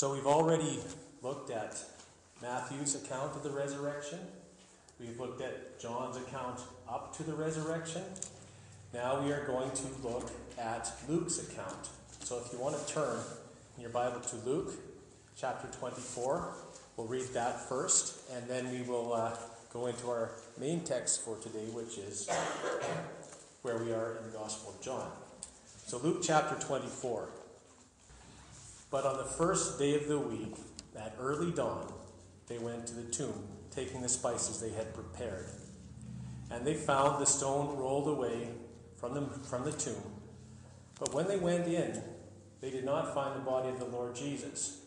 So we've already looked at Matthew's account of the resurrection. We've looked at John's account up to the resurrection. Now we are going to look at Luke's account. So if you want to turn in your Bible to Luke chapter 24, we'll read that first, and then we will uh, go into our main text for today, which is where we are in the Gospel of John. So Luke chapter 24. But on the first day of the week, at early dawn, they went to the tomb, taking the spices they had prepared. And they found the stone rolled away from the, from the tomb. But when they went in, they did not find the body of the Lord Jesus.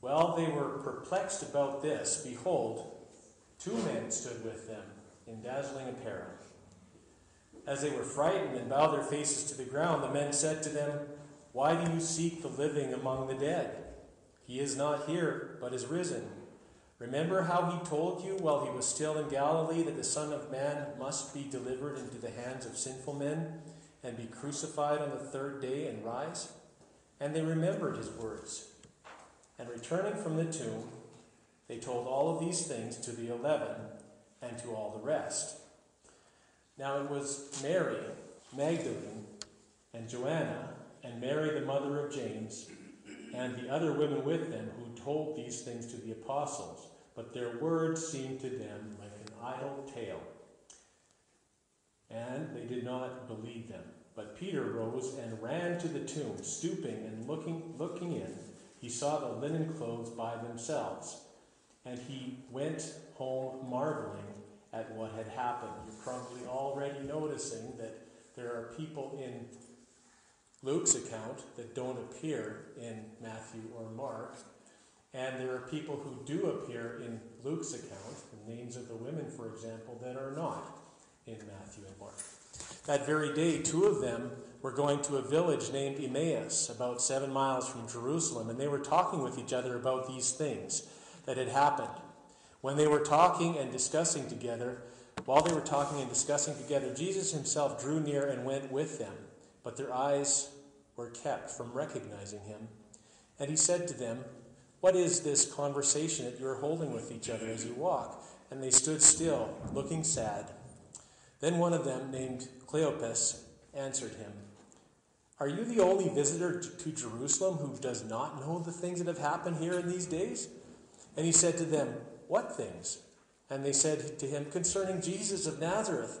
While they were perplexed about this, behold, two men stood with them in dazzling apparel. As they were frightened and bowed their faces to the ground, the men said to them, Why do you seek the living among the dead? He is not here, but is risen. Remember how he told you while he was still in Galilee that the Son of Man must be delivered into the hands of sinful men and be crucified on the third day and rise? And they remembered his words. And returning from the tomb, they told all of these things to the eleven and to all the rest. Now it was Mary, Magdalene, and Joanna, and Mary, the mother of James, and the other women with them who told these things to the apostles, but their words seemed to them like an idle tale. And they did not believe them. But Peter rose and ran to the tomb, stooping and looking, looking in. He saw the linen clothes by themselves, and he went home marveling at what had happened. You're probably already noticing that there are people in Luke's account that don't appear in Matthew or Mark, and there are people who do appear in Luke's account, the names of the women, for example, that are not in Matthew and Mark. That very day, two of them were going to a village named Emmaus, about seven miles from Jerusalem, and they were talking with each other about these things that had happened. When they were talking and discussing together, while they were talking and discussing together, Jesus himself drew near and went with them, but their eyes were kept from recognizing him. And he said to them, What is this conversation that you are holding with each other as you walk? And they stood still, looking sad. Then one of them, named Cleopas, answered him, Are you the only visitor to Jerusalem who does not know the things that have happened here in these days? And he said to them, What things? And they said to him, Concerning Jesus of Nazareth,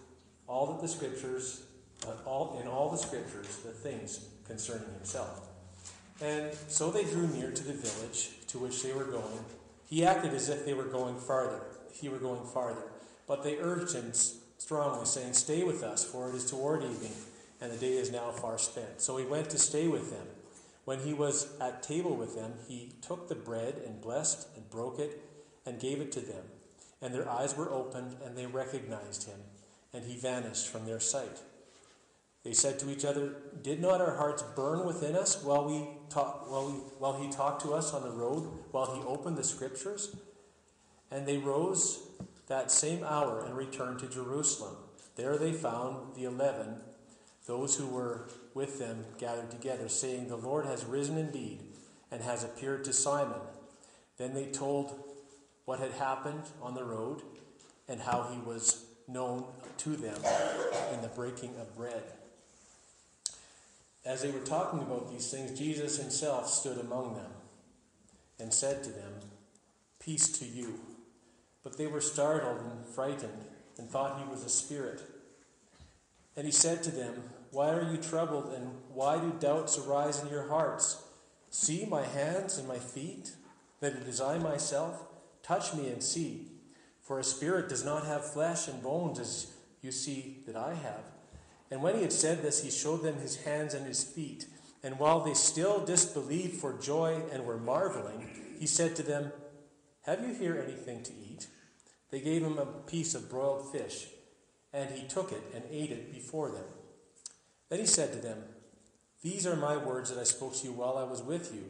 all that the scriptures, uh, all in all the scriptures, the things concerning himself. And so they drew near to the village to which they were going. He acted as if they were going farther. He were going farther. But they urged him strongly, saying, Stay with us, for it is toward evening, and the day is now far spent. So he went to stay with them. When he was at table with them, he took the bread and blessed and broke it and gave it to them. And their eyes were opened, and they recognized him, and he vanished from their sight. They said to each other, Did not our hearts burn within us while, we talk, while, we, while he talked to us on the road, while he opened the scriptures? And they rose that same hour and returned to Jerusalem. There they found the eleven, those who were with them gathered together, saying, The Lord has risen indeed and has appeared to Simon. Then they told what had happened on the road and how he was known to them in the breaking of bread. As they were talking about these things, Jesus himself stood among them and said to them, Peace to you. But they were startled and frightened and thought he was a spirit. And he said to them, Why are you troubled, and why do doubts arise in your hearts? See my hands and my feet, that it is I myself. Touch me and see. For a spirit does not have flesh and bones, as you see that I have. And when he had said this, he showed them his hands and his feet. And while they still disbelieved for joy and were marveling, he said to them, Have you here anything to eat? They gave him a piece of broiled fish, and he took it and ate it before them. Then he said to them, These are my words that I spoke to you while I was with you,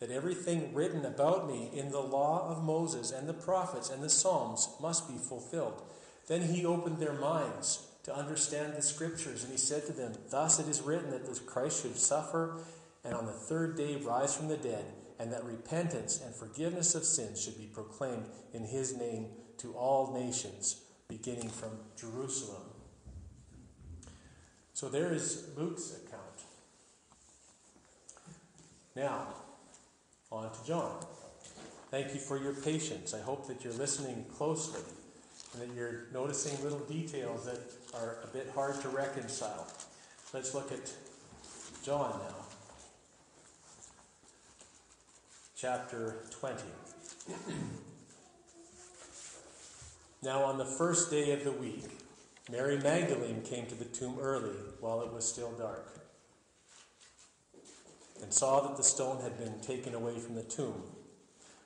that everything written about me in the law of Moses and the prophets and the Psalms must be fulfilled. Then he opened their minds to understand the scriptures. And he said to them, Thus it is written that this Christ should suffer and on the third day rise from the dead, and that repentance and forgiveness of sins should be proclaimed in his name to all nations, beginning from Jerusalem. So there is Luke's account. Now, on to John. Thank you for your patience. I hope that you're listening closely and that you're noticing little details that are a bit hard to reconcile. Let's look at John now. Chapter 20. now, on the first day of the week, Mary Magdalene came to the tomb early while it was still dark and saw that the stone had been taken away from the tomb.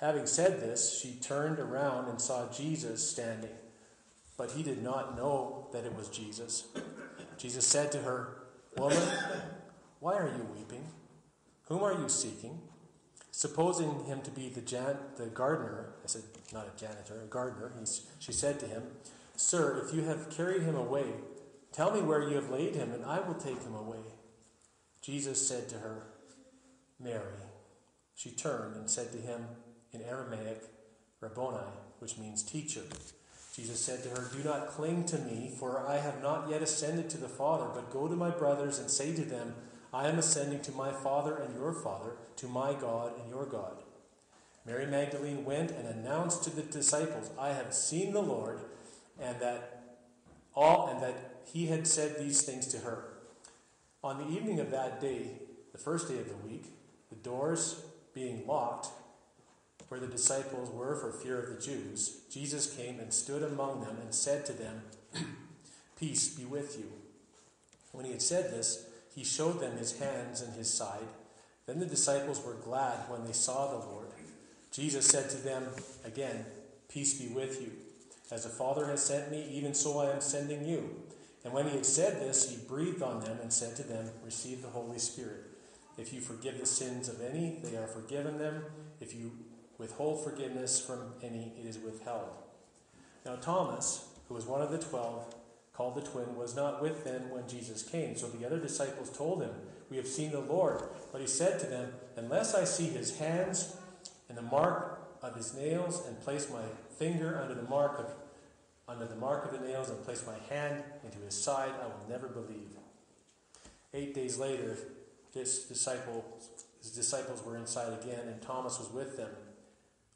Having said this, she turned around and saw Jesus standing, but he did not know that it was Jesus. Jesus said to her, Woman, why are you weeping? Whom are you seeking? Supposing him to be the, jan- the gardener, I said, not a janitor, a gardener, she said to him, Sir, if you have carried him away, tell me where you have laid him, and I will take him away. Jesus said to her, Mary. She turned and said to him, in Aramaic, Rabboni, which means teacher. Jesus said to her, Do not cling to me, for I have not yet ascended to the Father, but go to my brothers and say to them, I am ascending to my Father and your Father, to my God and your God. Mary Magdalene went and announced to the disciples, I have seen the Lord, and that all and that he had said these things to her. On the evening of that day, the first day of the week, the doors being locked, where the disciples were for fear of the Jews, Jesus came and stood among them and said to them, Peace be with you. When he had said this, he showed them his hands and his side. Then the disciples were glad when they saw the Lord. Jesus said to them again, Peace be with you. As the Father has sent me, even so I am sending you. And when he had said this, he breathed on them and said to them, Receive the Holy Spirit. If you forgive the sins of any, they are forgiven them. If you withhold forgiveness from any, it is withheld. Now, Thomas, who was one of the twelve, called the twin, was not with them when Jesus came. So the other disciples told him, We have seen the Lord. But he said to them, Unless I see his hands and the mark of his nails, and place my finger under the mark of under the mark of the nails and place my hand into his side, I will never believe. Eight days later, his disciple, his disciples were inside again, and Thomas was with them.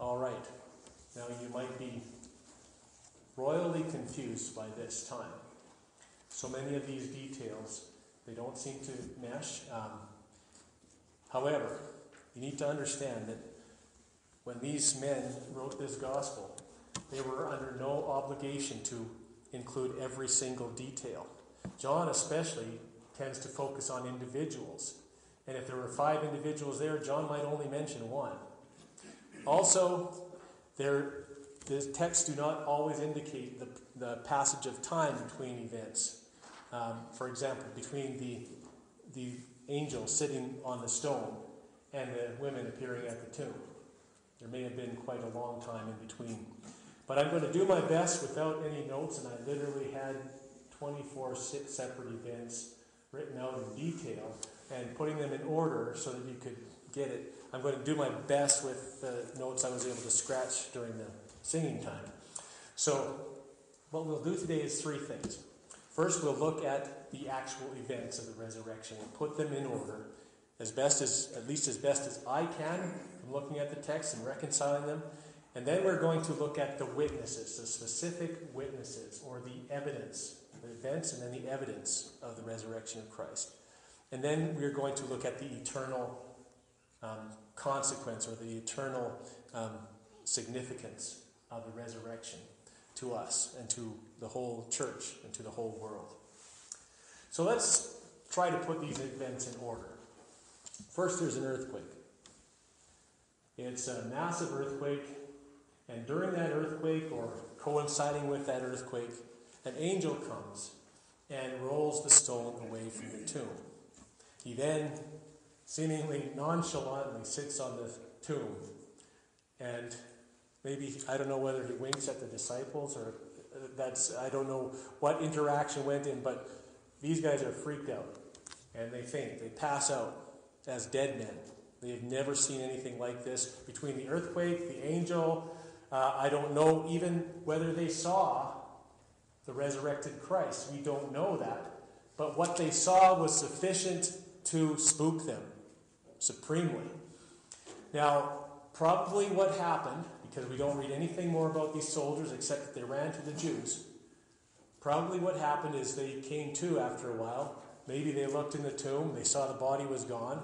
All right. Now you might be royally confused by this time. So many of these details, they don't seem to mesh. Um, however, you need to understand that when these men wrote this gospel, they were under no obligation to include every single detail. John, especially, tends to focus on individuals. And if there were five individuals there, John might only mention one. Also, there, the texts do not always indicate the, the passage of time between events. Um, for example, between the, the angel sitting on the stone and the women appearing at the tomb. There may have been quite a long time in between. But I'm going to do my best without any notes, and I literally had 24 separate events written out in detail and putting them in order so that you could get it. I'm going to do my best with the notes I was able to scratch during the singing time. So, what we'll do today is three things. First, we'll look at the actual events of the resurrection and put them in order as best as, at least as best as I can, from looking at the text and reconciling them. And then we're going to look at the witnesses, the specific witnesses, or the evidence, the events and then the evidence of the resurrection of Christ. And then we're going to look at the eternal um, consequence or the eternal um, significance of the resurrection to us and to the whole church and to the whole world. So let's try to put these events in order. First, there's an earthquake. It's a massive earthquake, and during that earthquake, or coinciding with that earthquake, an angel comes and rolls the stone away from the tomb. He then seemingly nonchalantly sits on the tomb and maybe I don't know whether he winks at the disciples or that's I don't know what interaction went in, but these guys are freaked out and they faint. They pass out as dead men. They have never seen anything like this between the earthquake, the angel. Uh, I don't know even whether they saw the resurrected Christ. We don't know that. But what they saw was sufficient to spook them supremely. Now, probably what happened because we don't read anything more about these soldiers except that they ran to the Jews. Probably what happened is they came to after a while. Maybe they looked in the tomb, they saw the body was gone.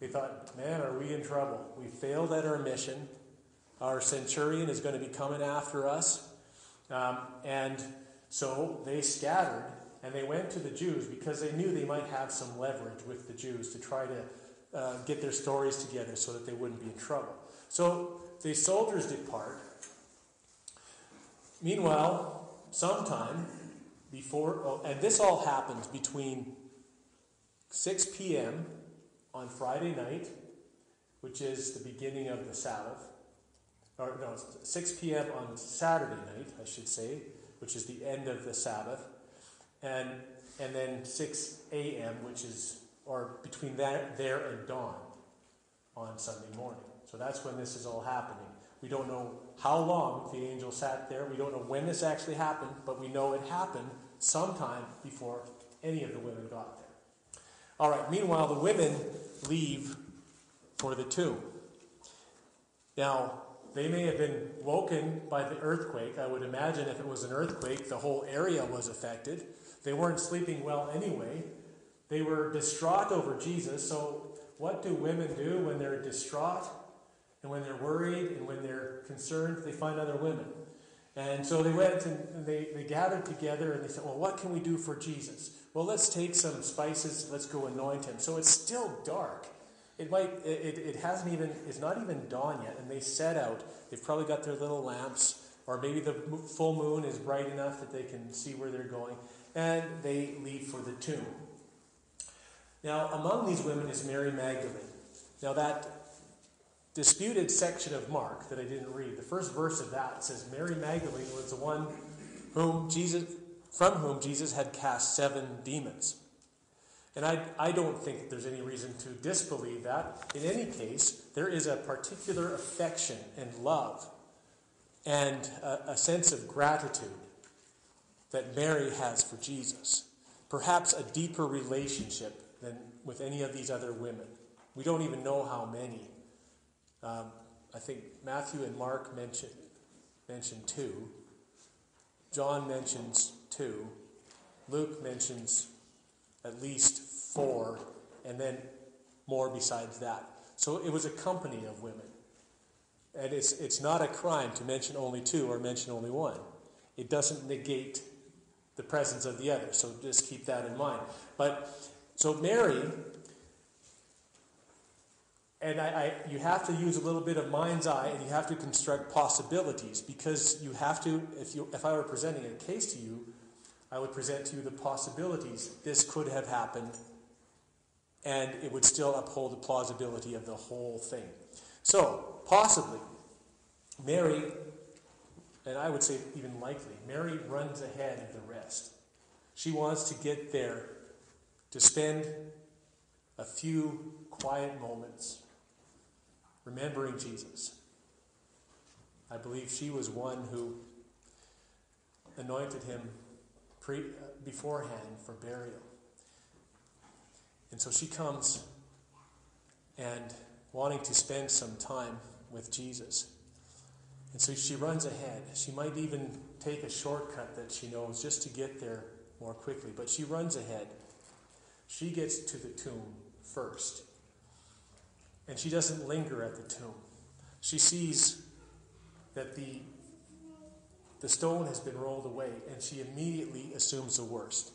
They thought, man, are we in trouble? We failed at our mission. Our centurion is going to be coming after us. Um, and so they scattered and they went to the Jews because they knew they might have some leverage with the Jews to try to uh, get their stories together so that they wouldn't be in trouble. So the soldiers depart. Meanwhile, sometime before, oh, and this all happens between 6 p.m. on Friday night, which is the beginning of the Sabbath, or no, 6 p.m. on Saturday night, I should say, which is the end of the Sabbath, and and then 6 a.m., which is or between that there and dawn on Sunday morning. So that's when this is all happening. We don't know how long the angel sat there. We don't know when this actually happened, but we know it happened sometime before any of the women got there. All right, meanwhile, the women leave for the tomb. Now, they may have been woken by the earthquake. I would imagine if it was an earthquake, the whole area was affected. They weren't sleeping well anyway. They were distraught over Jesus. So, what do women do when they're distraught? And when they're worried and when they're concerned, they find other women. And so they went and they, they gathered together and they said, Well, what can we do for Jesus? Well, let's take some spices, let's go anoint him. So it's still dark. It might it, it hasn't even it's not even dawn yet, and they set out. They've probably got their little lamps or maybe the full moon is bright enough that they can see where they're going, and they leave for the tomb. Now, among these women is Mary Magdalene. Now, that disputed section of Mark that I didn't read, the first verse of that says Mary Magdalene was the one whom Jesus, from whom Jesus had cast seven demons. And I, I don't think that there's any reason to disbelieve that. In any case, there is a particular affection and love and a, a sense of gratitude that Mary has for Jesus. Perhaps a deeper relationship than with any of these other women. We don't even know how many. Um, I think Matthew and Mark mention, mention two. John mentions two. Luke mentions at least four, and then more besides that. So it was a company of women. And it's, it's not a crime to mention only two or mention only one. It doesn't negate the presence of the other. So just keep that in mind. But so Mary, and I, I, you have to use a little bit of mind's eye and you have to construct possibilities because you have to, if, you, if I were presenting a case to you, I would present to you the possibilities. This could have happened and it would still uphold the plausibility of the whole thing. So, possibly, Mary, and I would say even likely, Mary runs ahead of the rest. She wants to get there to spend a few quiet moments remembering Jesus. I believe she was one who anointed him pre, beforehand for burial. And so she comes and wanting to spend some time with Jesus. And so she runs ahead. She might even take a shortcut that she knows just to get there more quickly, but she runs ahead. She gets to the tomb first. And she doesn't linger at the tomb. She sees that the, the stone has been rolled away, and she immediately assumes the worst.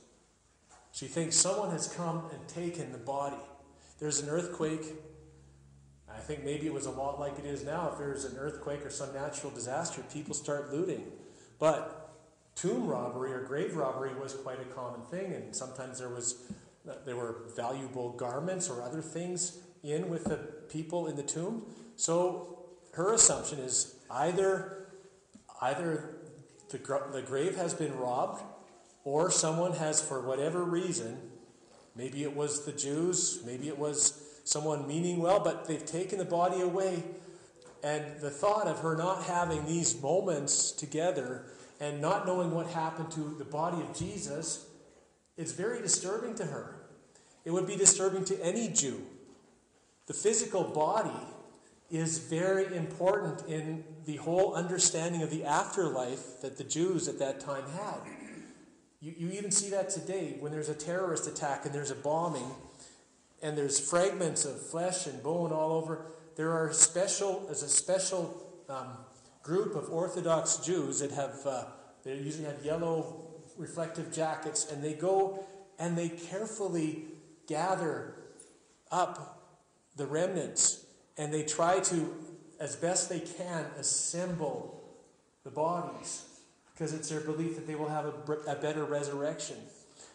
She thinks someone has come and taken the body. There's an earthquake. I think maybe it was a lot like it is now. If there's an earthquake or some natural disaster, people start looting. But tomb robbery or grave robbery was quite a common thing, and sometimes there was there were valuable garments or other things in with the people in the tomb. So her assumption is either either the, the grave has been robbed or someone has, for whatever reason, maybe it was the Jews, maybe it was someone meaning well, but they've taken the body away. And the thought of her not having these moments together and not knowing what happened to the body of Jesus is very disturbing to her. It would be disturbing to any Jew. The physical body is very important in the whole understanding of the afterlife that the Jews at that time had. You, you even see that today when there's a terrorist attack and there's a bombing and there's fragments of flesh and bone all over. There are special, as a special um, group of Orthodox Jews that have, uh, they usually have yellow reflective jackets, and they go and they carefully gather up the remnants and they try to, as best they can, assemble the bodies because it's their belief that they will have a, a better resurrection.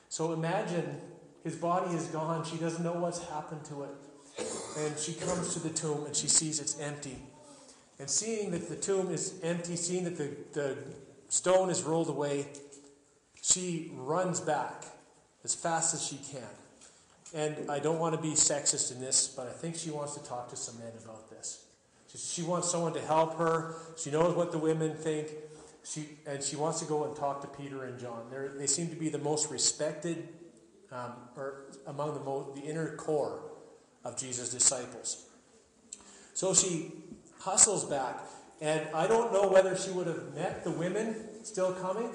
So imagine his body is gone. She doesn't know what's happened to it. And she comes to the tomb and she sees it's empty. And seeing that the tomb is empty, seeing that the, the stone is rolled away, she runs back as fast as she can. And I don't want to be sexist in this, but I think she wants to talk to some men about this. She wants someone to help her. She knows what the women think. She, and she wants to go and talk to Peter and John. They're, they seem to be the most respected, um, or among the, most, the inner core of Jesus' disciples. So she hustles back, and I don't know whether she would have met the women still coming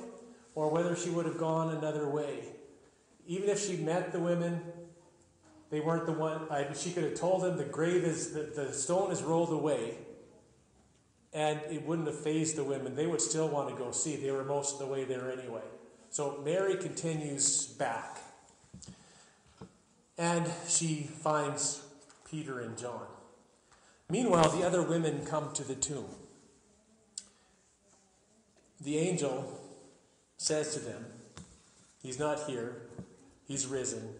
or whether she would have gone another way. Even if she met the women, they weren't the one. I, she could have told them the grave is the, the stone is rolled away and it wouldn't have phased the women. They would still want to go see. They were most of the way there anyway. So Mary continues back. And she finds Peter and John. Meanwhile, the other women come to the tomb. the angel says to them, He's not here, He's risen.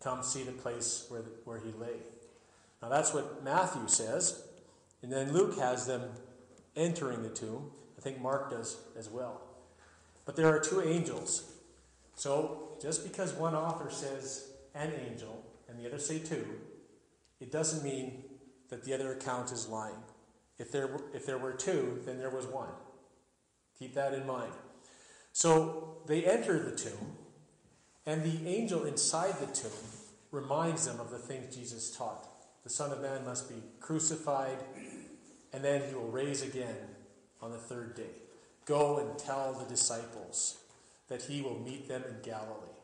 Come see the place where, where He lay. Now that's what Matthew says. And then Luke has them entering the tomb. I think Mark does as well. But there are two angels. So just because one author says an angel and the other say two, it doesn't mean that the other account is lying. If there were, if there were two, then there was one. Keep that in mind. So they enter the tomb, and the angel inside the tomb reminds them of the things Jesus taught. The Son of Man must be crucified, and then he will raise again on the third day. Go and tell the disciples that he will meet them in Galilee.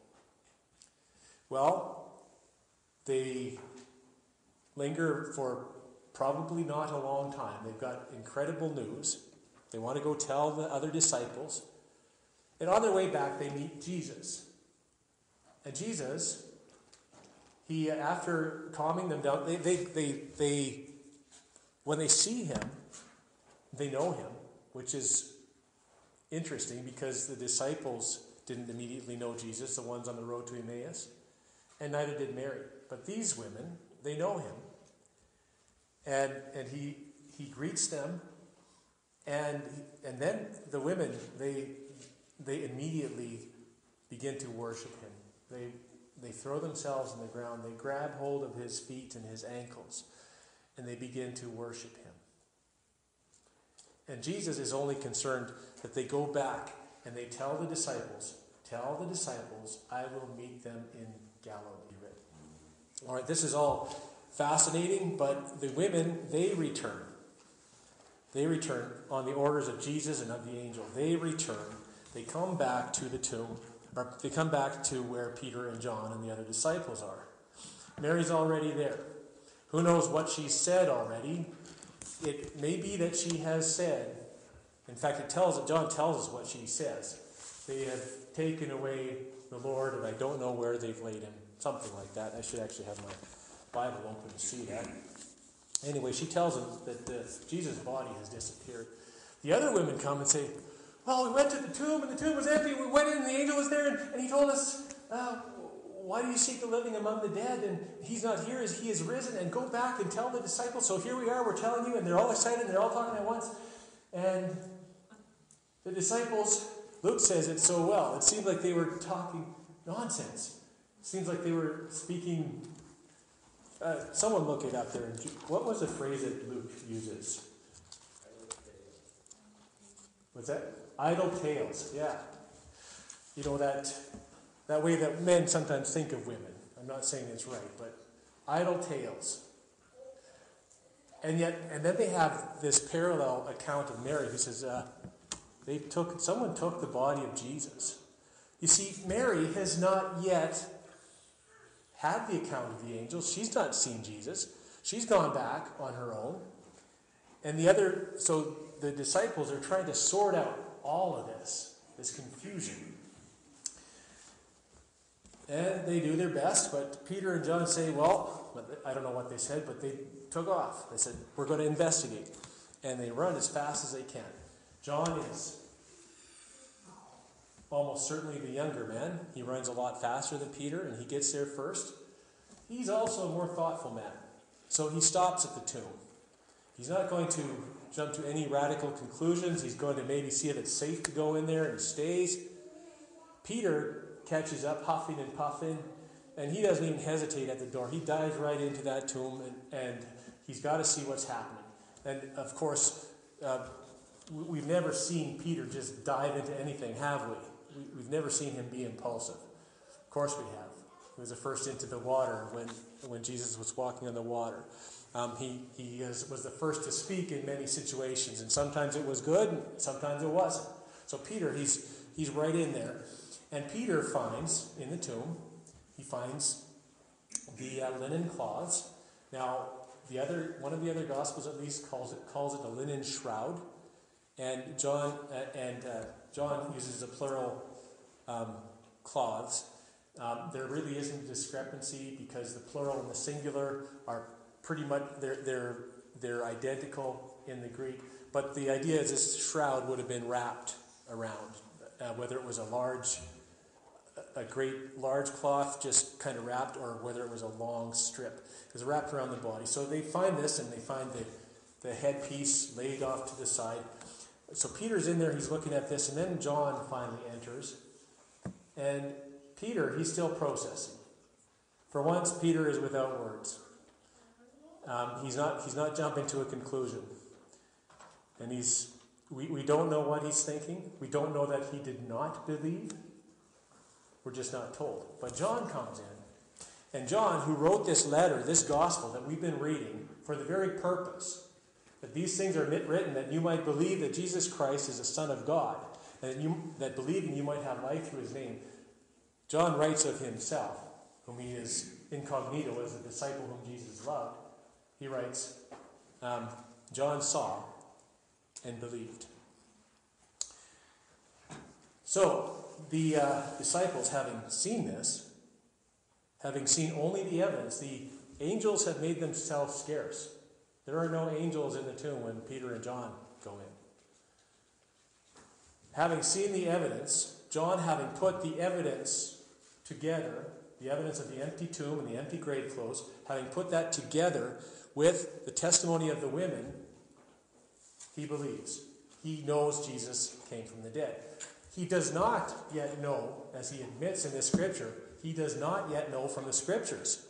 Well, they linger for probably not a long time. They've got incredible news. They want to go tell the other disciples. And on their way back, they meet Jesus. And Jesus, he, after calming them down, they, they, they, they when they see him, they know him, which is interesting because the disciples didn't immediately know Jesus, the ones on the road to Emmaus, and neither did Mary. But these women, they know him. And, and he, he greets them, and, and then the women, they, they immediately begin to worship him. They, they throw themselves on the ground, they grab hold of his feet and his ankles, and they begin to worship him. And Jesus is only concerned that they go back and they tell the disciples, Tell the disciples, I will meet them in Galilee. All right, this is all fascinating, but the women, they return. They return on the orders of Jesus and of the angel. They return. They come back to the tomb, or they come back to where Peter and John and the other disciples are. Mary's already there. Who knows what she said already? It may be that she has said, in fact, it tells John tells us what she says. They have taken away the Lord, and I don't know where they've laid him. Something like that. I should actually have my Bible open to see that. Anyway, she tells him that the, Jesus' body has disappeared. The other women come and say, Well, we went to the tomb, and the tomb was empty. We went in, and the angel was there, and, and he told us, uh, Why do you seek the living among the dead? And he's not here, as he is risen. And go back and tell the disciples. So here we are, we're telling you, and they're all excited, and they're all talking at once. And the disciples, Luke says it so well. It seemed like they were talking nonsense. Seems like they were speaking uh, someone look it up there. What was the phrase that Luke uses? What's that? Idle tales. Yeah. You know that that way that men sometimes think of women. I'm not saying it's right, but idle tales. And yet, and then they have this parallel account of Mary who says, uh, they took someone took the body of Jesus. You see, Mary has not yet had the account of the angels. She's not seen Jesus. She's gone back on her own. And the other, so the disciples are trying to sort out all of this, this confusion. And they do their best, but Peter and John say, well, I don't know what they said, but they took off. They said, we're going to investigate. And they run as fast as they can. John is almost certainly the younger man. He runs a lot faster than Peter, and he gets there first. He's also a more thoughtful man. So he stops at the tomb. He's not going to jump to any radical conclusions. He's going to maybe see if it's safe to go in there and stays. Peter catches up, huffing and puffing, and he doesn't even hesitate at the door. He dives right into that tomb and, and he's got to see what's happening. And of course, uh, we've never seen Peter just dive into anything, have we? we, have never seen him be impulsive. Of course we have. He was the first into the water when, when Jesus was walking on the water. Um, he he is, was the first to speak in many situations, and sometimes it was good, and sometimes it wasn't. So Peter, he's, he's right in there. And Peter finds in the tomb, he finds the uh, linen cloths. Now, the other one of the other gospels at least calls it calls it a linen shroud, and John uh, and uh, John uses the plural um, cloths. Um, there really isn't a discrepancy because the plural and the singular are pretty much they're they're they're identical in the Greek. But the idea is this shroud would have been wrapped around, uh, whether it was a large, a great large cloth just kind of wrapped, or whether it was a long strip. It was wrapped around the body. So they find this and they find the, the headpiece laid off to the side. So Peter's in there, he's looking at this, and then John finally enters. And Peter, he's still processing. For once, Peter is without words. Um, he's, not, he's not jumping to a conclusion. And he's, we, we don't know what he's thinking. We don't know that he did not believe. We're just not told. But John comes in. And John, who wrote this letter, this gospel that we've been reading, for the very purpose that these things are written that you might believe that Jesus Christ is the Son of God, and that, you, that believing you might have life through his name. John writes of himself, whom he is incognito as a disciple whom Jesus loved. He writes, um, John saw and believed. So, the uh, disciples, having seen this, having seen only the evidence, the angels have made themselves scarce. There are no angels in the tomb when Peter and John go in. Having seen the evidence, John having put the evidence together, the evidence of the empty tomb and the empty grave clothes, having put that together with the testimony of the women, he believes. He knows Jesus came from the dead. He does not yet know, as he admits in this scripture, he does not yet know from the scriptures.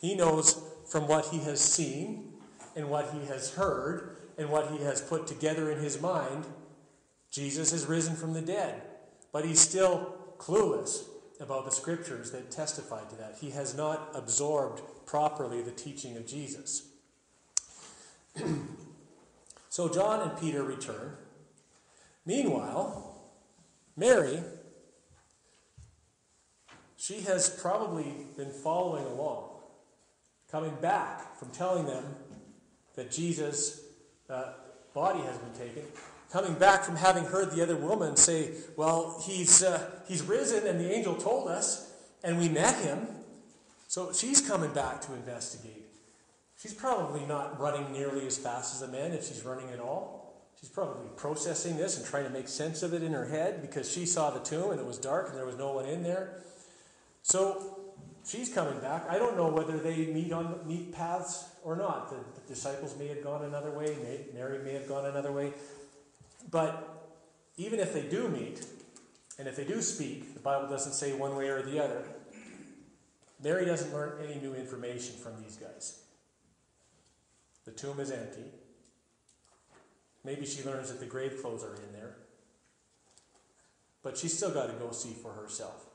He knows from what he has seen and what he has heard and what he has put together in his mind. Jesus has risen from the dead. But he's still clueless about the scriptures that testify to that. He has not absorbed properly the teaching of Jesus. so John and Peter return. Meanwhile, Mary, she has probably been following along, coming back from telling them that Jesus' uh, body has been taken, coming back from having heard the other woman say, Well, he's, uh, he's risen, and the angel told us, and we met him. So she's coming back to investigate. She's probably not running nearly as fast as the men if she's running at all. She's probably processing this and trying to make sense of it in her head because she saw the tomb and it was dark and there was no one in there. So she's coming back. I don't know whether they meet on meet paths or not. The, the disciples may have gone another way. Mary may have gone another way. But even if they do meet, and if they do speak, the Bible doesn't say one way or the other. Mary doesn't learn any new information from these guys. The tomb is empty. Maybe she learns that the grave clothes are in there. But she's still got to go see for herself.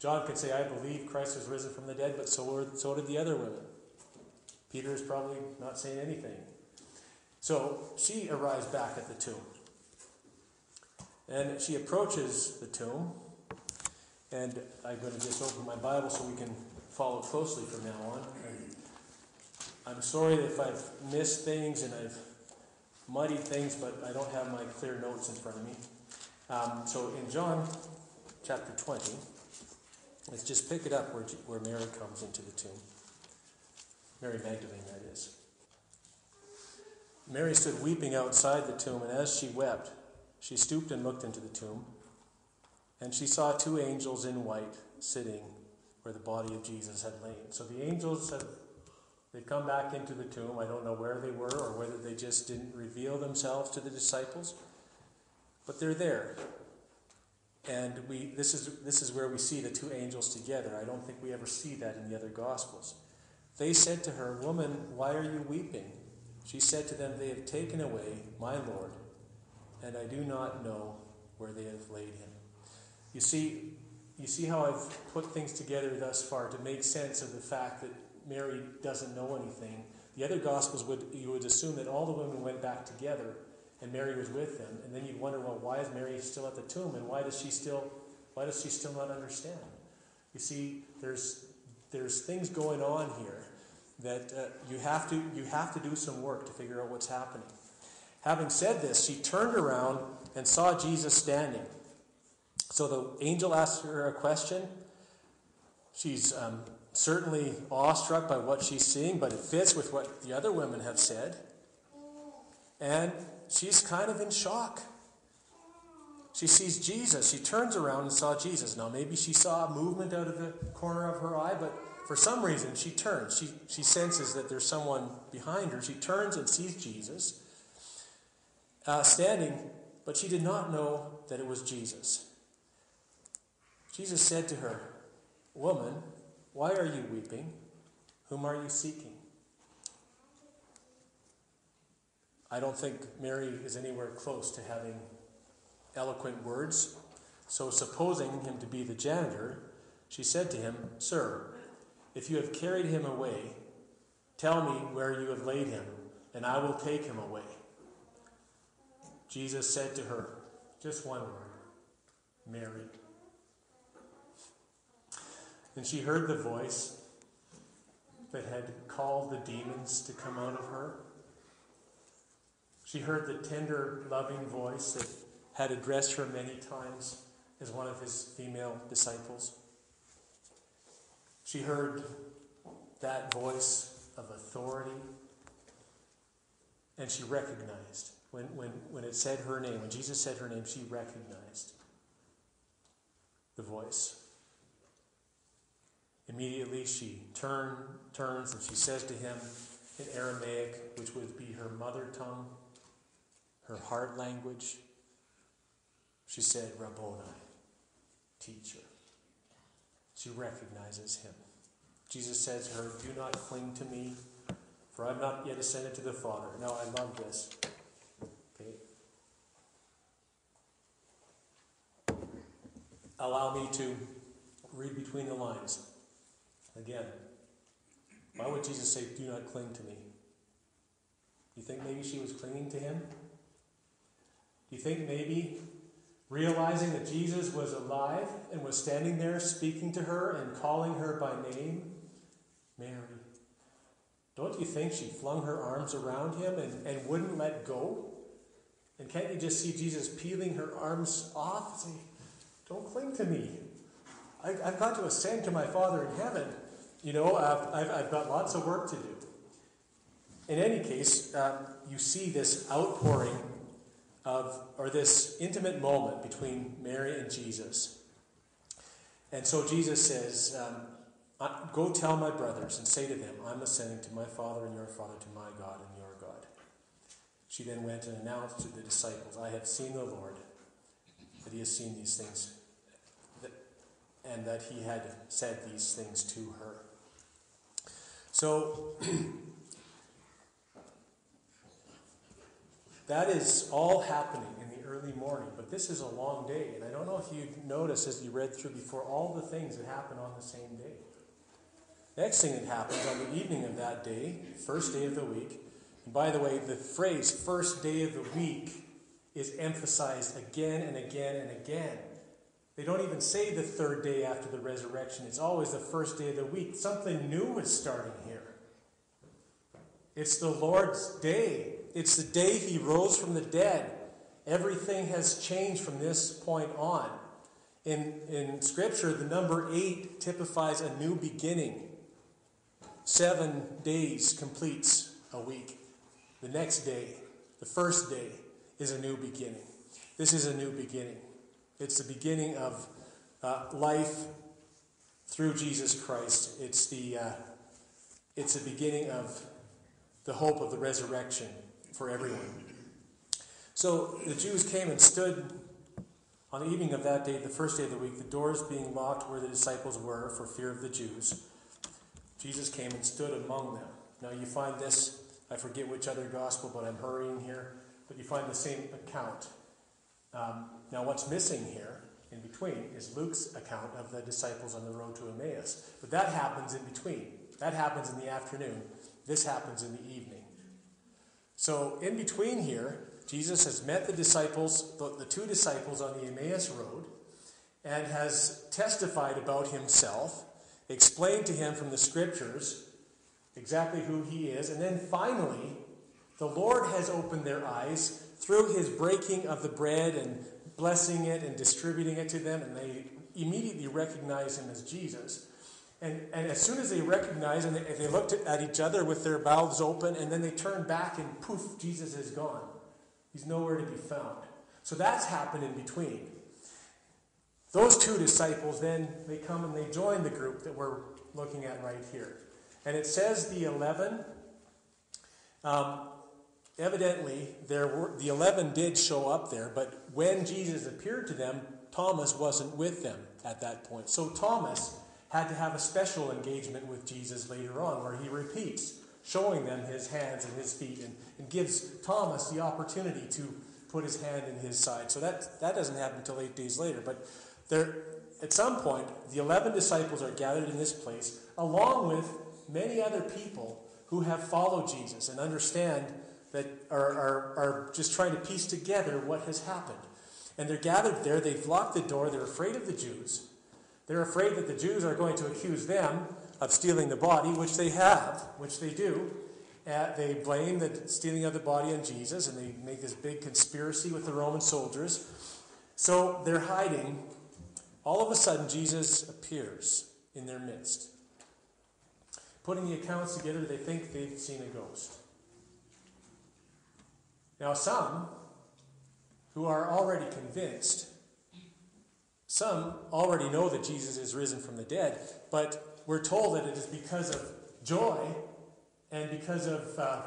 John can say, I believe Christ was risen from the dead, but so, were, so did the other women. Peter is probably not saying anything. So she arrives back at the tomb. And she approaches the tomb. And I'm going to just open my Bible so we can follow closely from now on. I'm sorry if I've missed things and I've muddied things, but I don't have my clear notes in front of me. Um, so in John chapter 20, let's just pick it up where, where Mary comes into the tomb. Mary Magdalene, that is. Mary stood weeping outside the tomb, and as she wept, she stooped and looked into the tomb, and she saw two angels in white sitting where the body of Jesus had lain. So the angels have they've come back into the tomb. I don't know where they were or whether they just didn't reveal themselves to the disciples, but they're there. And we this is this is where we see the two angels together. I don't think we ever see that in the other gospels. They said to her, "Woman, why are you weeping?" She said to them, They have taken away my Lord and I do not know where they have laid him. You see, you see how I've put things together thus far to make sense of the fact that Mary doesn't know anything. The other gospels would you would assume that all the women went back together and Mary was with them, and then you'd wonder, well, why is Mary still at the tomb, and why does she still why does she still not understand? You see, there's there's things going on here that uh, you have to you have to do some work to figure out what's happening. Having said this, she turned around and saw Jesus standing. So the angel asked her a question. She's um, certainly awestruck by what she's seeing, but it fits with what the other women have said. And she's kind of in shock. she sees Jesus. She turns around and saw Jesus. Now, maybe she saw a movement out of the corner of her eye, but for some reason she turns. She, she senses that there's someone behind her. She turns and sees Jesus uh, standing, but she did not know that it was Jesus. Jesus said to her, Woman, why are you weeping? Whom are you seeking? I don't think Mary is anywhere close to having eloquent words. So, supposing him to be the janitor, she said to him, Sir, if you have carried him away, tell me where you have laid him, and I will take him away. Jesus said to her, just one word, Mary. And she heard the voice that had called the demons to come out of her. She heard the tender, loving voice that had addressed her many times as one of his female disciples. She heard that voice of authority, and she recognized when, when, when it said her name, when Jesus said her name, she recognized the voice. Immediately she turn, turns and she says to him in Aramaic, which would be her mother tongue, her heart language, she said, Rabboni, teacher. She recognizes him. Jesus says to her, Do not cling to me, for I have not yet ascended to the Father. Now, I love this. Okay. Allow me to read between the lines. Again, why would Jesus say, Do not cling to me? Do you think maybe she was clinging to him? Do you think maybe realizing that Jesus was alive and was standing there speaking to her and calling her by name, Mary? Don't you think she flung her arms around him and, and wouldn't let go? And can't you just see Jesus peeling her arms off say, Don't cling to me. I, have got to ascend to my Father in heaven. You know, I've, I've, I've got lots of work to do. In any case, uh, you see this outpouring of, or this intimate moment between Mary and Jesus. And so Jesus says, um, Go tell my brothers and say to them, I'm ascending to my Father and your Father, to my God and your God. She then went and announced to the disciples, I have seen the Lord, that he has seen these things, and that he had said these things to her. So, that is all happening in the early morning, but this is a long day. And I don't know if you noticed as you read through before all the things that happen on the same day. Next thing that happens on the evening of that day, first day of the week, and by the way, the phrase first day of the week is emphasized again and again and again. They don't even say the third day after the resurrection. It's always the first day of the week. Something new is starting here. It's the Lord's day. It's the day he rose from the dead. Everything has changed from this point on. In, in Scripture, the number eight typifies a new beginning. Seven days completes a week. The next day, the first day, is a new beginning. This is a new beginning. It's the beginning of uh, life through Jesus Christ. It's the, uh, it's the beginning of the hope of the resurrection for everyone. So the Jews came and stood on the evening of that day, the first day of the week, the doors being locked where the disciples were for fear of the Jews. Jesus came and stood among them. Now you find this, I forget which other gospel, but I'm hurrying here, but you find the same account. Um, now, what's missing here in between is Luke's account of the disciples on the road to Emmaus. But that happens in between. That happens in the afternoon. This happens in the evening. So, in between here, Jesus has met the disciples, the two disciples on the Emmaus road, and has testified about himself, explained to him from the scriptures exactly who he is, and then finally, the Lord has opened their eyes through his breaking of the bread and blessing it and distributing it to them, and they immediately recognize him as Jesus. And, and as soon as they recognize and they, they looked at each other with their mouths open, and then they turn back and poof, Jesus is gone. He's nowhere to be found. So that's happened in between. Those two disciples then they come and they join the group that we're looking at right here. And it says the 11. Um, evidently, there were, the 11 did show up there, but when Jesus appeared to them, Thomas wasn't with them at that point. So Thomas had to have a special engagement with Jesus later on where he repeats, showing them his hands and his feet, and, and gives Thomas the opportunity to put his hand in his side. So that, that doesn't happen until eight days later. But there, at some point, the 11 disciples are gathered in this place, along with many other people who have followed Jesus and understand that are, are, are just trying to piece together what has happened. And they're gathered there, they've locked the door, they're afraid of the Jews. They're afraid that the Jews are going to accuse them of stealing the body, which they have, which they do. Uh, they blame the stealing of the body on Jesus, and they make this big conspiracy with the Roman soldiers. So they're hiding. All of a sudden, Jesus appears in their midst. Putting the accounts together, they think they've seen a ghost. Now, some who are already convinced, some already know that Jesus is risen from the dead, but we're told that it is because of joy and because of uh,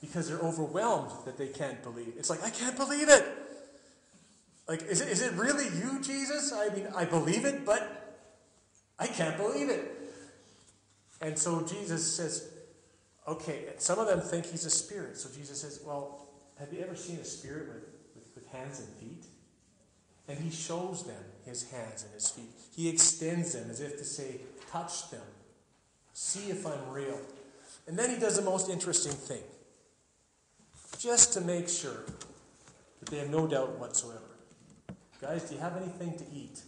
because they're overwhelmed that they can't believe. It's like I can't believe it. Like, is it, is it really you, Jesus? I mean, I believe it, but I can't believe it. And so Jesus says, okay, some of them think he's a spirit. So Jesus says, well, have you ever seen a spirit with, with, with hands and feet? And he shows them his hands and his feet. He extends them as if to say, touch them. See if I'm real. And then he does the most interesting thing. Just to make sure that they have no doubt whatsoever. Guys, do you have anything to eat?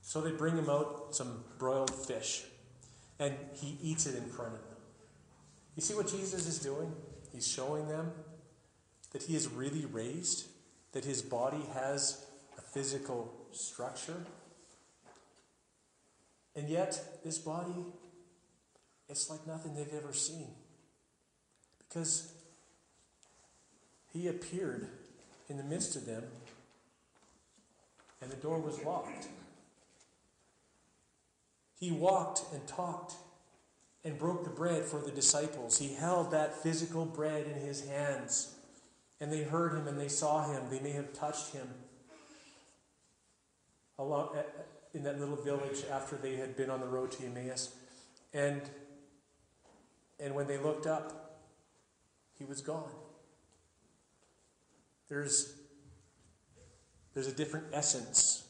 So they bring him out some broiled fish and he eats it in front of them. You see what Jesus is doing? He's showing them that he is really raised, that his body has a physical structure. And yet, this body, it's like nothing they've ever seen. Because he appeared in the midst of them, and the door was locked. He walked and talked and broke the bread for the disciples. He held that physical bread in his hands. And they heard him and they saw him. They may have touched him along, in that little village after they had been on the road to Emmaus. And, and when they looked up, he was gone. There's, there's a different essence.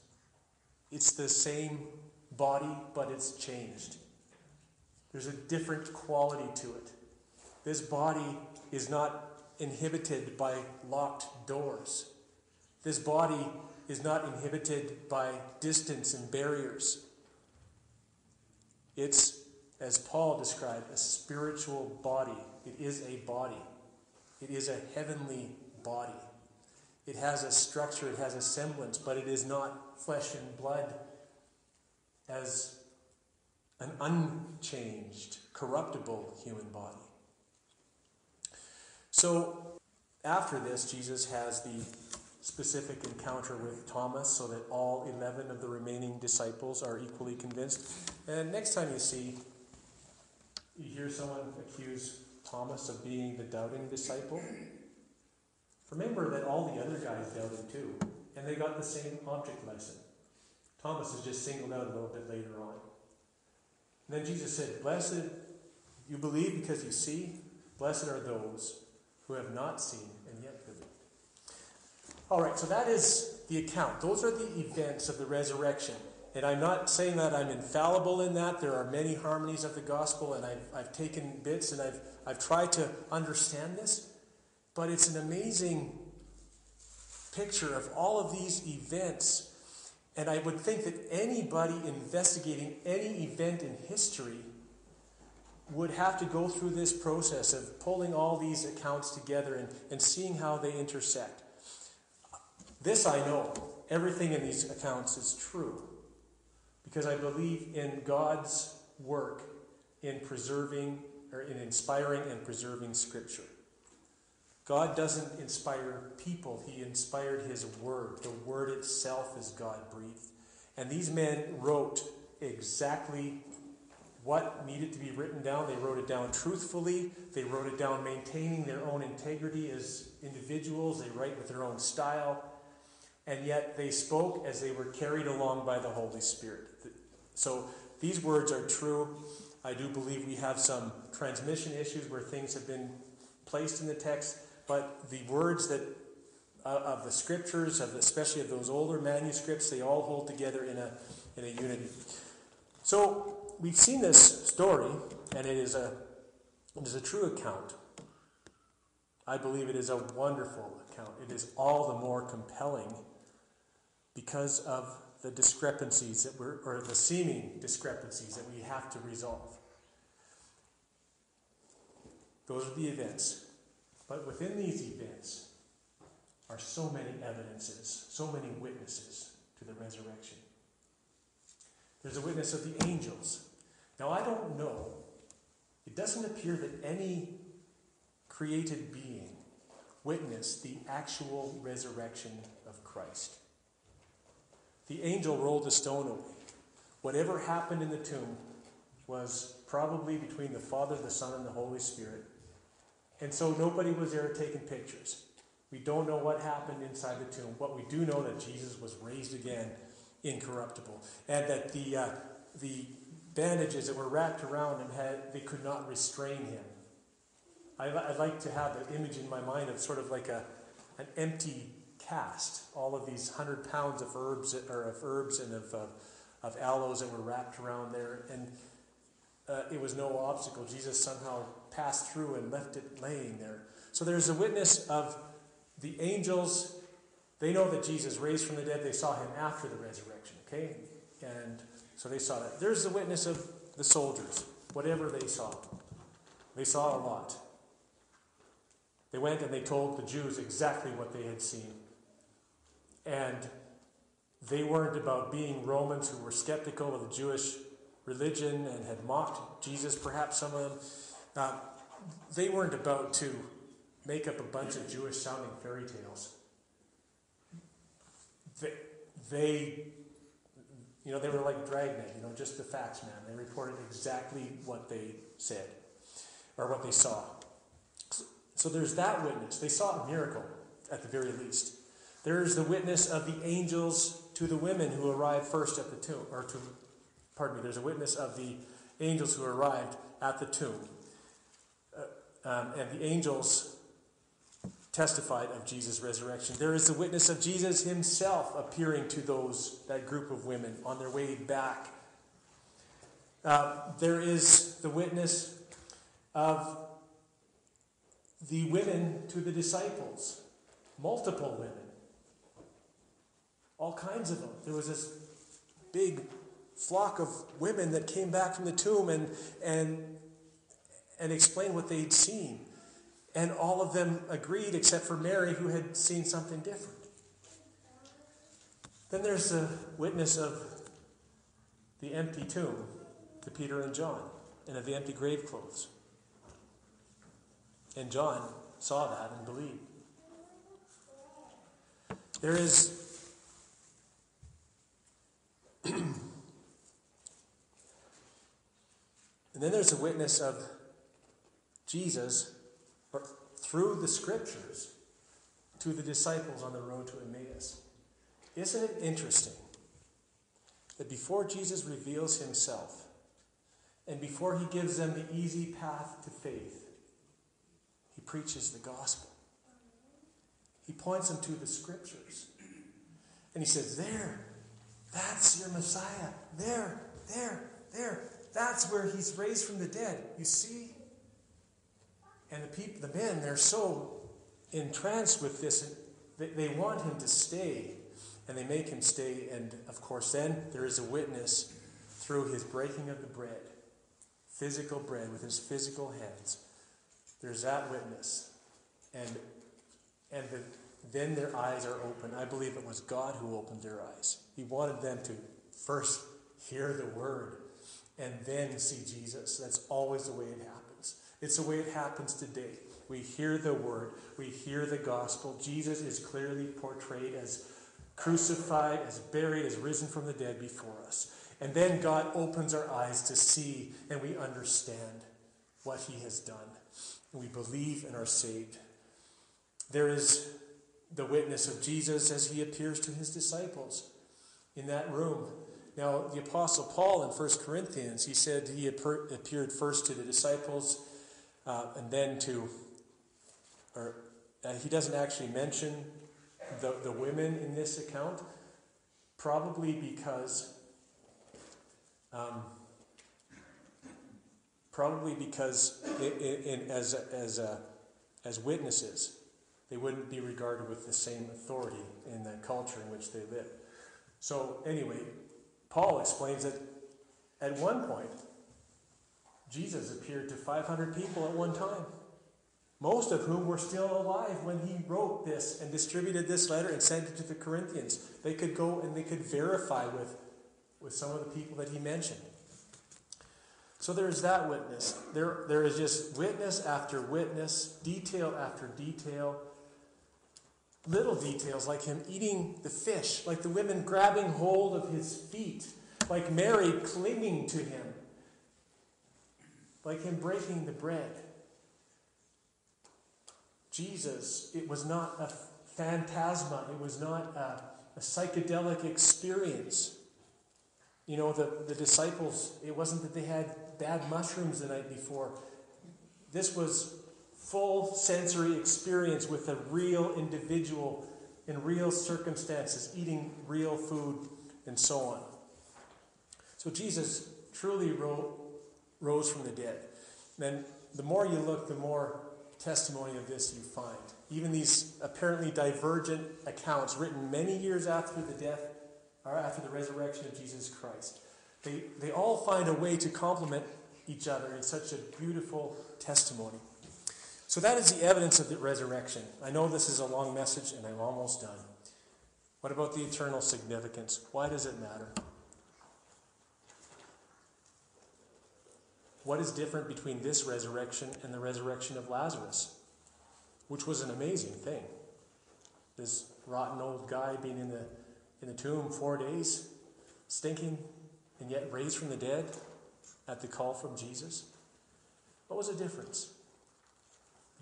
It's the same body, but it's changed. There's a different quality to it. This body is not inhibited by locked doors. This body is not inhibited by distance and barriers. It's, as Paul described, a spiritual body. It is a body, it is a heavenly body. It has a structure, it has a semblance, but it is not flesh and blood as an unchanged, corruptible human body. So, after this, Jesus has the specific encounter with Thomas so that all 11 of the remaining disciples are equally convinced. And next time you see, you hear someone accuse Thomas of being the doubting disciple, remember that all the other guys doubted too, and they got the same object lesson. Thomas is just singled out a little bit later on. And then Jesus said, Blessed, you believe because you see, blessed are those who have not seen and yet believe. All right, so that is the account. Those are the events of the resurrection. And I'm not saying that I'm infallible in that. There are many harmonies of the gospel, and I've, I've taken bits and I've, I've tried to understand this. But it's an amazing picture of all of these events and I would think that anybody investigating any event in history would have to go through this process of pulling all these accounts together and, and seeing how they intersect. This I know. Everything in these accounts is true. Because I believe in God's work in preserving or in inspiring and preserving Scripture. God doesn't inspire people, He inspired His Word. The Word itself is God breathed. And these men wrote exactly what needed to be written down. They wrote it down truthfully. They wrote it down maintaining their own integrity as individuals. They write with their own style. And yet they spoke as they were carried along by the Holy Spirit. So these words are true. I do believe we have some transmission issues where things have been placed in the text, but the words that uh, of the scriptures, of the, especially of those older manuscripts, they all hold together in a in a unity. So we've seen this story, and it is a it is a true account. I believe it is a wonderful account. It is all the more compelling because of the discrepancies that we're, or the seeming discrepancies that we have to resolve. Those are the events. But within these events are so many evidences, so many witnesses to the resurrection. There's a witness of the angels. Now, I don't know, it doesn't appear that any created being witnessed the actual resurrection of Christ. The angel rolled the stone away. Whatever happened in the tomb was probably between the Father, the Son, and the Holy Spirit. And so nobody was there taking pictures. We don't know what happened inside the tomb, but we do know that Jesus was raised again incorruptible, and that the uh, the bandages that were wrapped around him had they could not restrain him. I, I like to have the image in my mind of sort of like a an empty cast. All of these hundred pounds of herbs or of herbs and of uh, of aloes that were wrapped around there, and uh, it was no obstacle. Jesus somehow passed through and left it laying there. So there's a witness of the angels they know that Jesus raised from the dead. They saw him after the resurrection, okay? And so they saw that. There's the witness of the soldiers, whatever they saw. They saw a lot. They went and they told the Jews exactly what they had seen. And they weren't about being Romans who were skeptical of the Jewish religion and had mocked Jesus, perhaps some of them. Uh, they weren't about to make up a bunch of Jewish sounding fairy tales they, they, you know, they were like Dragnet, you know, just the facts, man. They reported exactly what they said or what they saw. So there's that witness. They saw a miracle at the very least. There's the witness of the angels to the women who arrived first at the tomb, or to, pardon me, there's a witness of the angels who arrived at the tomb. Uh, um, and the angels testified of Jesus' resurrection. There is the witness of Jesus himself appearing to those, that group of women on their way back. Uh, there is the witness of the women to the disciples, multiple women, all kinds of them. There was this big flock of women that came back from the tomb and, and, and explained what they'd seen. And all of them agreed except for Mary, who had seen something different. Then there's the witness of the empty tomb to Peter and John, and of the empty grave clothes. And John saw that and believed. There is and then there's a witness of Jesus through the scriptures to the disciples on the road to Emmaus. Isn't it interesting that before Jesus reveals himself and before he gives them the easy path to faith, he preaches the gospel? He points them to the scriptures. And he says, There, that's your Messiah. There, there, there. That's where he's raised from the dead. You see? And the people, the men, they're so entranced with this, they, they want him to stay, and they make him stay. And of course, then there is a witness through his breaking of the bread, physical bread with his physical hands. There's that witness, and and the, then their eyes are open. I believe it was God who opened their eyes. He wanted them to first hear the word and then see Jesus. That's always the way it happens. It's the way it happens today We hear the word. We hear the gospel. Jesus is clearly portrayed as crucified, as buried, as risen from the dead before us. And then God opens our eyes to see and we understand what he has done. And we believe and are saved. There is the witness of Jesus as he appears to his disciples in that room. Now, the Apostle Paul in 1 Corinthians, he said he appeared first to the disciples uh, and then to, or uh, he doesn't actually mention the, the women in this account, probably because, um, probably because in, in, as, as, as witnesses, they wouldn't be regarded with the same authority in the culture in which they live. So, anyway, Paul explains that at one point, Jesus appeared to 500 people at one time, most of whom were still alive when he wrote this and distributed this letter and sent it to the Corinthians. They could go and they could verify with, with some of the people that he mentioned. So there's that witness. There, there is just witness after witness, detail after detail little details like him eating the fish, like the women grabbing hold of his feet, like Mary clinging to him, like him breaking the bread. Jesus, it was not a phantasma, it was not a, a psychedelic experience. You know, the, the disciples, it wasn't that they had bad mushrooms the night before. This was full sensory experience with a real individual in real circumstances, eating real food, and so on. So Jesus truly ro- rose from the dead. Then the more you look, the more testimony of this you find. Even these apparently divergent accounts written many years after the death or after the resurrection of Jesus Christ, they, they all find a way to complement each other in such a beautiful testimony. So that is the evidence of the resurrection. I know this is a long message and I'm almost done. What about the eternal significance? Why does it matter? What is different between this resurrection and the resurrection of Lazarus, which was an amazing thing? This rotten old guy being in the, in the tomb four days, stinking, and yet raised from the dead at the call from Jesus. What was the difference?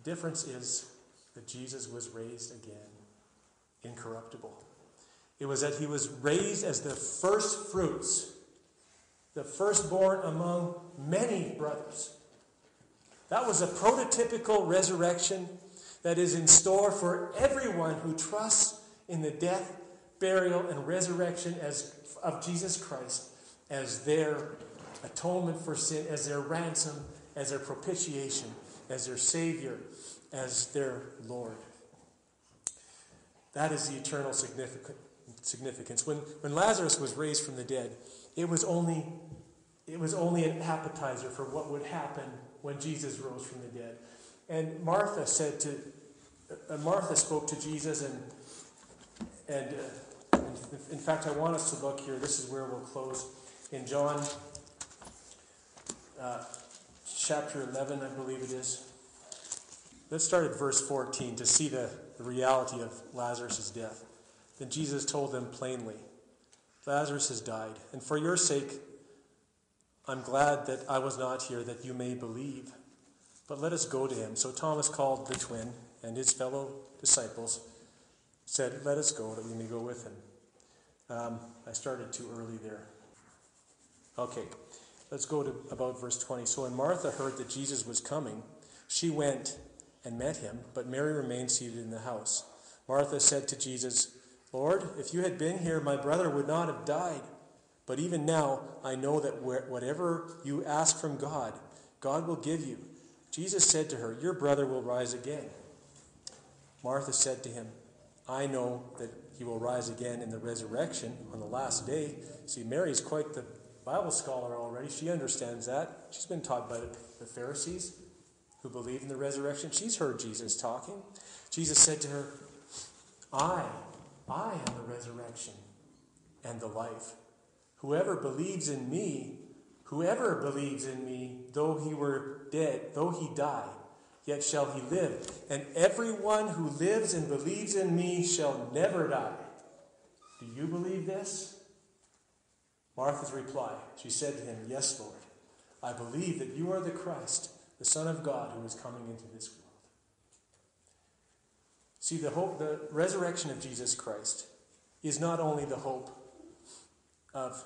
The difference is that Jesus was raised again, incorruptible. It was that he was raised as the first fruits, the firstborn among many brothers. That was a prototypical resurrection that is in store for everyone who trusts in the death, burial, and resurrection as, of Jesus Christ as their atonement for sin, as their ransom, as their propitiation, as their Savior, as their Lord. That is the eternal significance. When, when Lazarus was raised from the dead, it was only it was only an appetizer for what would happen when Jesus rose from the dead. And Martha said to uh, Martha spoke to Jesus and and uh, in fact I want us to look here. This is where we'll close in John uh, chapter 11, I believe it is. Let's start at verse 14 to see the, the reality of Lazarus' death. Then Jesus told them plainly, Lazarus has died, and for your sake, I'm glad that I was not here that you may believe. But let us go to him. So Thomas called the twin and his fellow disciples, said, Let us go that we may go with him. Um, I started too early there. Okay, let's go to about verse 20. So when Martha heard that Jesus was coming, she went and met him, but Mary remained seated in the house. Martha said to Jesus, Lord, if you had been here, my brother would not have died. But even now, I know that whatever you ask from God, God will give you. Jesus said to her, Your brother will rise again. Martha said to him, I know that he will rise again in the resurrection on the last day. See, Mary's quite the Bible scholar already. She understands that. She's been taught by the Pharisees who believe in the resurrection. She's heard Jesus talking. Jesus said to her, I, I am the resurrection and the life. Whoever believes in me, whoever believes in me, though he were dead, though he die, yet shall he live. And everyone who lives and believes in me shall never die. Do you believe this? Martha's reply, she said to him, Yes, Lord. I believe that you are the Christ, the Son of God, who is coming into this world. See, the hope, the resurrection of Jesus Christ is not only the hope of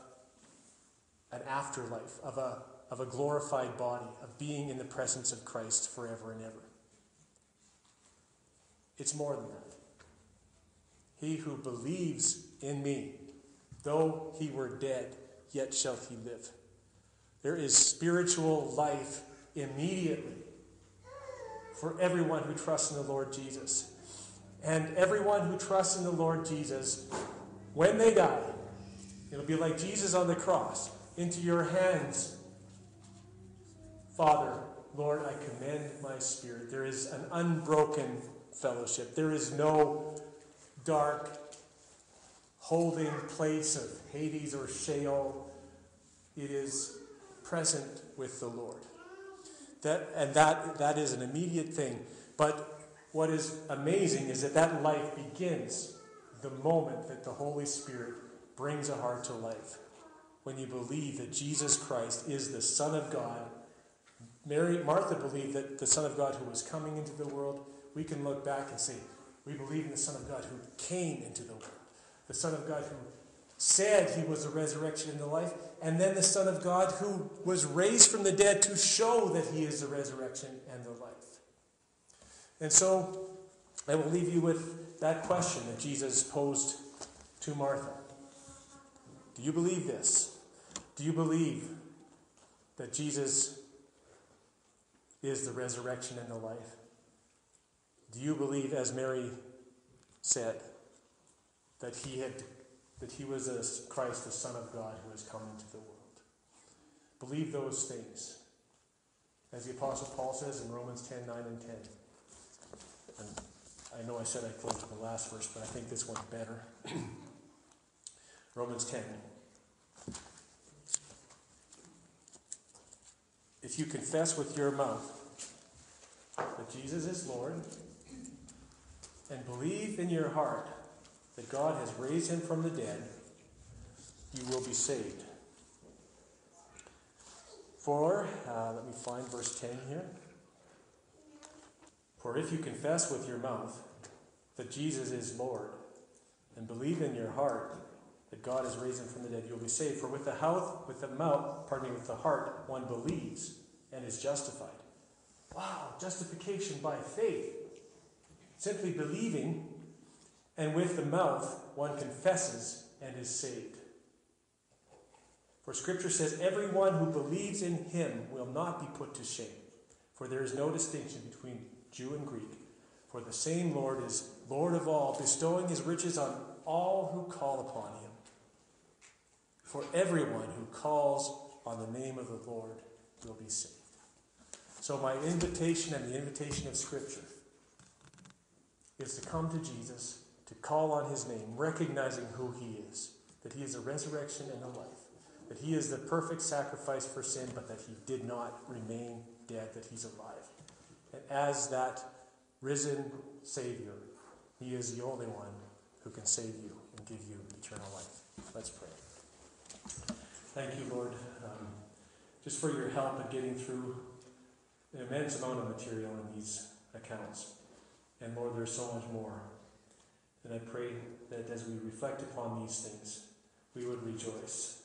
an afterlife, of a, of a glorified body, of being in the presence of Christ forever and ever. It's more than that. He who believes in me, though he were dead, yet shall he live. There is spiritual life immediately for everyone who trusts in the Lord Jesus. And everyone who trusts in the Lord Jesus, when they die, it'll be like Jesus on the cross. Into your hands, Father, Lord, I commend my spirit. There is an unbroken fellowship. There is no dark holding place of Hades or Sheol. It is present with the Lord. That, and that, that is an immediate thing. But what is amazing is that that life begins the moment that the Holy Spirit brings a heart to life. When you believe that Jesus Christ is the Son of God. Mary, Martha believed that the Son of God who was coming into the world, we can look back and say, we believe in the Son of God who came into the world. The Son of God who said he was the resurrection and the life, and then the Son of God who was raised from the dead to show that he is the resurrection and the life. And so I will leave you with that question that Jesus posed to Martha. Do you believe this? Do you believe that Jesus is the resurrection and the life? Do you believe, as Mary said, that he had that he was a Christ, the Son of God, who has come into the world? Believe those things. As the Apostle Paul says in Romans 10 9 and 10. And I know I said I closed with the last verse, but I think this one's better. Romans 10. If you confess with your mouth that Jesus is Lord and believe in your heart that God has raised him from the dead, you will be saved. For, uh, let me find verse 10 here. For if you confess with your mouth that Jesus is Lord and believe in your heart that God is raised from the dead, you'll be saved. For with the mouth, with the mouth, pardon me, with the heart, one believes and is justified. Wow, justification by faith. Simply believing, and with the mouth, one confesses and is saved. For Scripture says, Everyone who believes in him will not be put to shame, for there is no distinction between Jew and Greek. For the same Lord is Lord of all, bestowing his riches on all who call upon him. For everyone who calls on the name of the Lord will be saved. So, my invitation and the invitation of Scripture is to come to Jesus, to call on his name, recognizing who he is that he is a resurrection and a life, that he is the perfect sacrifice for sin, but that he did not remain dead, that he's alive. And as that risen Savior, He is the only one who can save you and give you eternal life. Let's pray. Thank you, Lord, um, just for your help in getting through an immense amount of material in these accounts. And Lord, there's so much more. And I pray that as we reflect upon these things, we would rejoice